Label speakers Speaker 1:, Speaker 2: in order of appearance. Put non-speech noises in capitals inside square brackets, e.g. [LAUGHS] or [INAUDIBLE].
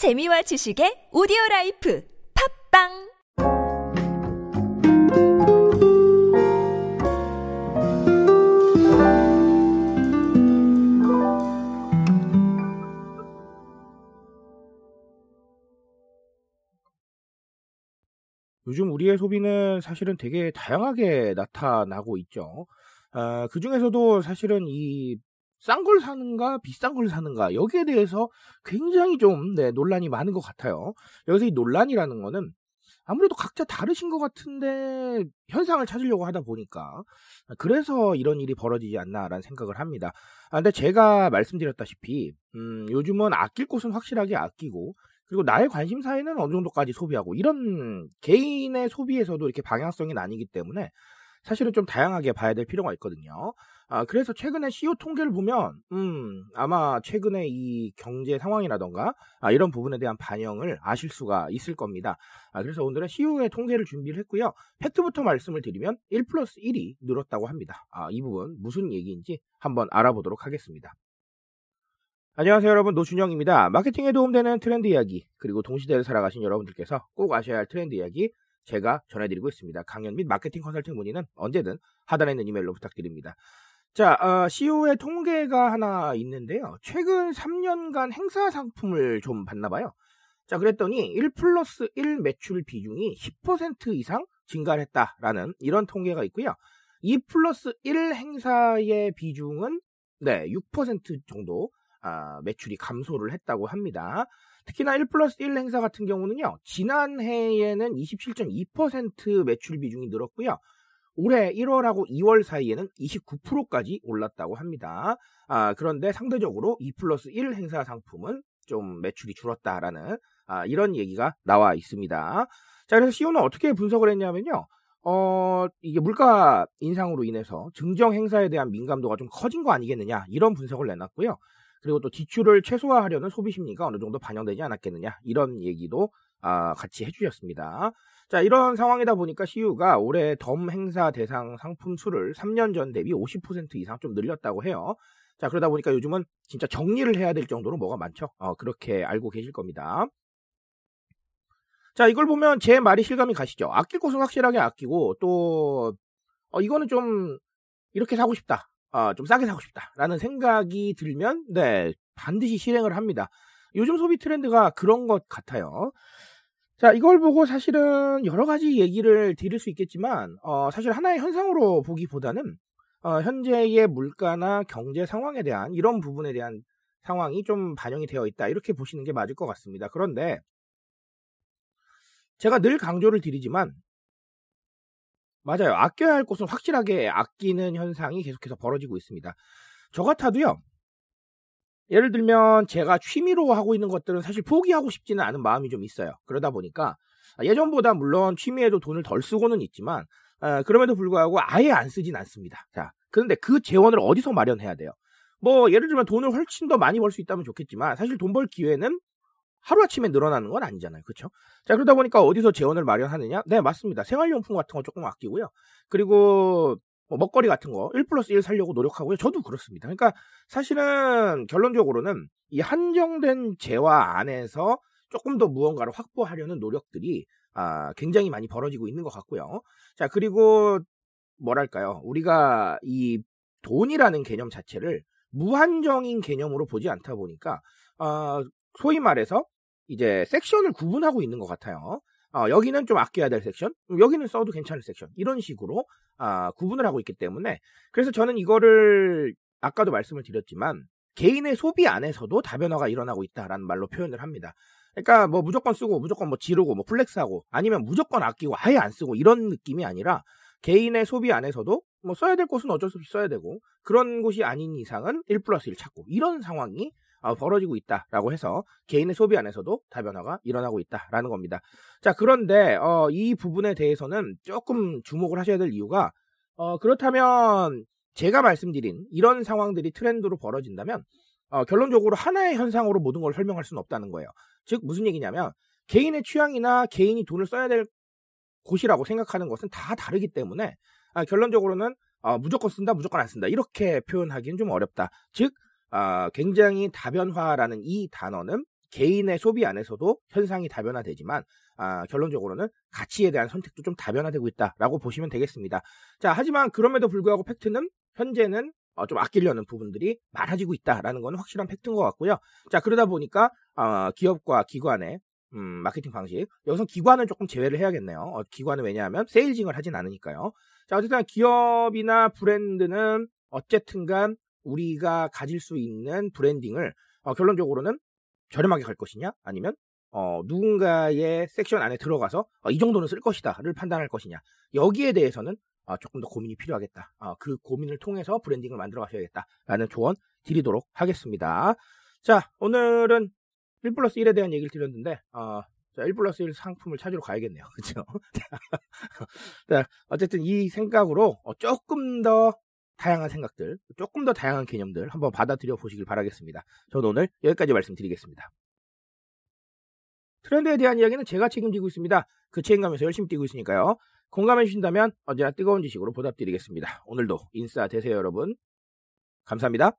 Speaker 1: 재미와 지식의 오디오 라이프 팝빵
Speaker 2: 요즘 우리의 소비는 사실은 되게 다양하게 나타나고 있죠. 아, 그 중에서도 사실은 이 싼 걸 사는가 비싼 걸 사는가 여기에 대해서 굉장히 좀 네, 논란이 많은 것 같아요. 여기서 이 논란이라는 거는 아무래도 각자 다르신 것 같은데 현상을 찾으려고 하다 보니까 그래서 이런 일이 벌어지지 않나라는 생각을 합니다. 아, 근데 제가 말씀드렸다시피 음, 요즘은 아낄 곳은 확실하게 아끼고 그리고 나의 관심사에는 어느 정도까지 소비하고 이런 개인의 소비에서도 이렇게 방향성이 나뉘기 때문에 사실은 좀 다양하게 봐야 될 필요가 있거든요. 아, 그래서 최근에 CEO 통계를 보면, 음, 아마 최근에 이 경제 상황이라던가, 아, 이런 부분에 대한 반영을 아실 수가 있을 겁니다. 아, 그래서 오늘은 CEO의 통계를 준비를 했고요. 팩트부터 말씀을 드리면 1 플러스 1이 늘었다고 합니다. 아, 이 부분 무슨 얘기인지 한번 알아보도록 하겠습니다. 안녕하세요 여러분 노준영입니다. 마케팅에 도움되는 트렌드 이야기 그리고 동시대를 살아가신 여러분들께서 꼭 아셔야 할 트렌드 이야기 제가 전해드리고 있습니다. 강연 및 마케팅 컨설팅 문의는 언제든 하단에 있는 이메일로 부탁드립니다. 자, 어, CEO의 통계가 하나 있는데요. 최근 3년간 행사 상품을 좀 봤나 봐요. 자, 그랬더니 1 플러스 1 매출 비중이 10% 이상 증가를 했다라는 이런 통계가 있고요. 2 플러스 1 행사의 비중은 네, 6% 정도 아, 매출이 감소를 했다고 합니다. 특히나 1 플러스 1 행사 같은 경우는요, 지난해에는 27.2% 매출 비중이 늘었고요. 올해 1월하고 2월 사이에는 29%까지 올랐다고 합니다. 아, 그런데 상대적으로 2 플러스 1 행사 상품은 좀 매출이 줄었다라는 아, 이런 얘기가 나와 있습니다. 자, 그래서 CEO는 어떻게 분석을 했냐면요. 어, 이게 물가 인상으로 인해서 증정 행사에 대한 민감도가 좀 커진 거 아니겠느냐 이런 분석을 내놨고요. 그리고 또 지출을 최소화하려는 소비 심리가 어느 정도 반영되지 않았겠느냐 이런 얘기도 아, 같이 해주셨습니다. 자 이런 상황이다 보니까 CU가 올해 덤 행사 대상 상품 수를 3년 전 대비 50% 이상 좀 늘렸다고 해요. 자 그러다 보니까 요즘은 진짜 정리를 해야 될 정도로 뭐가 많죠. 어, 그렇게 알고 계실 겁니다. 자 이걸 보면 제 말이 실감이 가시죠. 아낄 곳은 확실하게 아끼고 또 어, 이거는 좀 이렇게 사고 싶다. 어, 좀 싸게 사고 싶다라는 생각이 들면 네 반드시 실행을 합니다. 요즘 소비 트렌드가 그런 것 같아요. 자 이걸 보고 사실은 여러 가지 얘기를 드릴 수 있겠지만 어, 사실 하나의 현상으로 보기보다는 어, 현재의 물가나 경제 상황에 대한 이런 부분에 대한 상황이 좀 반영이 되어 있다 이렇게 보시는 게 맞을 것 같습니다. 그런데 제가 늘 강조를 드리지만 맞아요. 아껴야 할 곳은 확실하게 아끼는 현상이 계속해서 벌어지고 있습니다. 저 같아도요. 예를 들면 제가 취미로 하고 있는 것들은 사실 포기하고 싶지는 않은 마음이 좀 있어요. 그러다 보니까 예전보다 물론 취미에도 돈을 덜 쓰고는 있지만 어, 그럼에도 불구하고 아예 안 쓰진 않습니다. 자, 그런데 그 재원을 어디서 마련해야 돼요? 뭐 예를 들면 돈을 훨씬 더 많이 벌 수 있다면 좋겠지만 사실 돈 벌 기회는 하루아침에 늘어나는 건 아니잖아요. 그렇죠? 자, 그러다 보니까 어디서 재원을 마련하느냐? 네, 맞습니다. 생활용품 같은 거 조금 아끼고요. 그리고 뭐 먹거리 같은 거 1 플러스 1 살려고 노력하고요. 저도 그렇습니다. 그러니까 사실은 결론적으로는 이 한정된 재화 안에서 조금 더 무언가를 확보하려는 노력들이 아, 굉장히 많이 벌어지고 있는 것 같고요. 자, 그리고 뭐랄까요? 우리가 이 돈이라는 개념 자체를 무한정인 개념으로 보지 않다 보니까 어, 소위 말해서 이제 섹션을 구분하고 있는 것 같아요. 어, 여기는 좀 아껴야 될 섹션, 여기는 써도 괜찮을 섹션 이런 식으로 아, 구분을 하고 있기 때문에 그래서 저는 이거를 아까도 말씀을 드렸지만 개인의 소비 안에서도 다변화가 일어나고 있다라는 말로 표현을 합니다. 그러니까 뭐 무조건 쓰고 무조건 뭐 지르고 뭐 flex하고 아니면 무조건 아끼고 아예 안 쓰고 이런 느낌이 아니라 개인의 소비 안에서도 뭐 써야 될 곳은 어쩔 수 없이 써야 되고 그런 곳이 아닌 이상은 1 플러스 1 찾고 이런 상황이 어, 벌어지고 있다라고 해서 개인의 소비 안에서도 다변화가 일어나고 있다라는 겁니다. 자 그런데 어, 이 부분에 대해서는 조금 주목을 하셔야 될 이유가 어, 그렇다면 제가 말씀드린 이런 상황들이 트렌드로 벌어진다면 어, 결론적으로 하나의 현상으로 모든 걸 설명할 수는 없다는 거예요. 즉 무슨 얘기냐면 개인의 취향이나 개인이 돈을 써야 될 곳이라고 생각하는 것은 다 다르기 때문에 아, 결론적으로는 어, 무조건 쓴다, 무조건 안 쓴다 이렇게 표현하기는 좀 어렵다. 즉 어, 굉장히 다변화라는 이 단어는 개인의 소비 안에서도 현상이 다변화되지만 아, 결론적으로는 가치에 대한 선택도 좀 다변화되고 있다라고 보시면 되겠습니다. 자, 하지만 그럼에도 불구하고 팩트는 현재는 어, 좀 아끼려는 부분들이 많아지고 있다라는 건 확실한 팩트인 것 같고요. 자, 그러다 보니까 어, 기업과 기관의 음, 마케팅 방식. 여기서 기관은 조금 제외를 해야겠네요. 어, 기관은 왜냐하면 세일징을 하진 않으니까요. 자, 어쨌든 기업이나 브랜드는 어쨌든 간 우리가 가질 수 있는 branding을 어, 결론적으로는 저렴하게 갈 것이냐 아니면 어, 누군가의 섹션 안에 들어가서 어, 이 정도는 쓸 것이다를 판단할 것이냐 여기에 대해서는 어, 조금 더 고민이 필요하겠다. 어, 그 고민을 통해서 branding을 만들어 가셔야겠다라는 조언 드리도록 하겠습니다. 자 오늘은 1 플러스 1에 대한 얘기를 드렸는데 어, 자, 1 플러스 1 상품을 찾으러 가야겠네요. [LAUGHS] 그렇죠? [LAUGHS] 자, 어쨌든 이 생각으로 어, 조금 더 다양한 생각들, 조금 더 다양한 개념들 한번 받아들여 보시길 바라겠습니다. 저는 오늘 여기까지 말씀드리겠습니다. 트렌드에 대한 이야기는 제가 책임지고 있습니다. 그 책임감에서 열심히 뛰고 있으니까요. 공감해 주신다면 언제나 뜨거운 지식으로 보답드리겠습니다. 오늘도 인싸 되세요, 여러분. 감사합니다.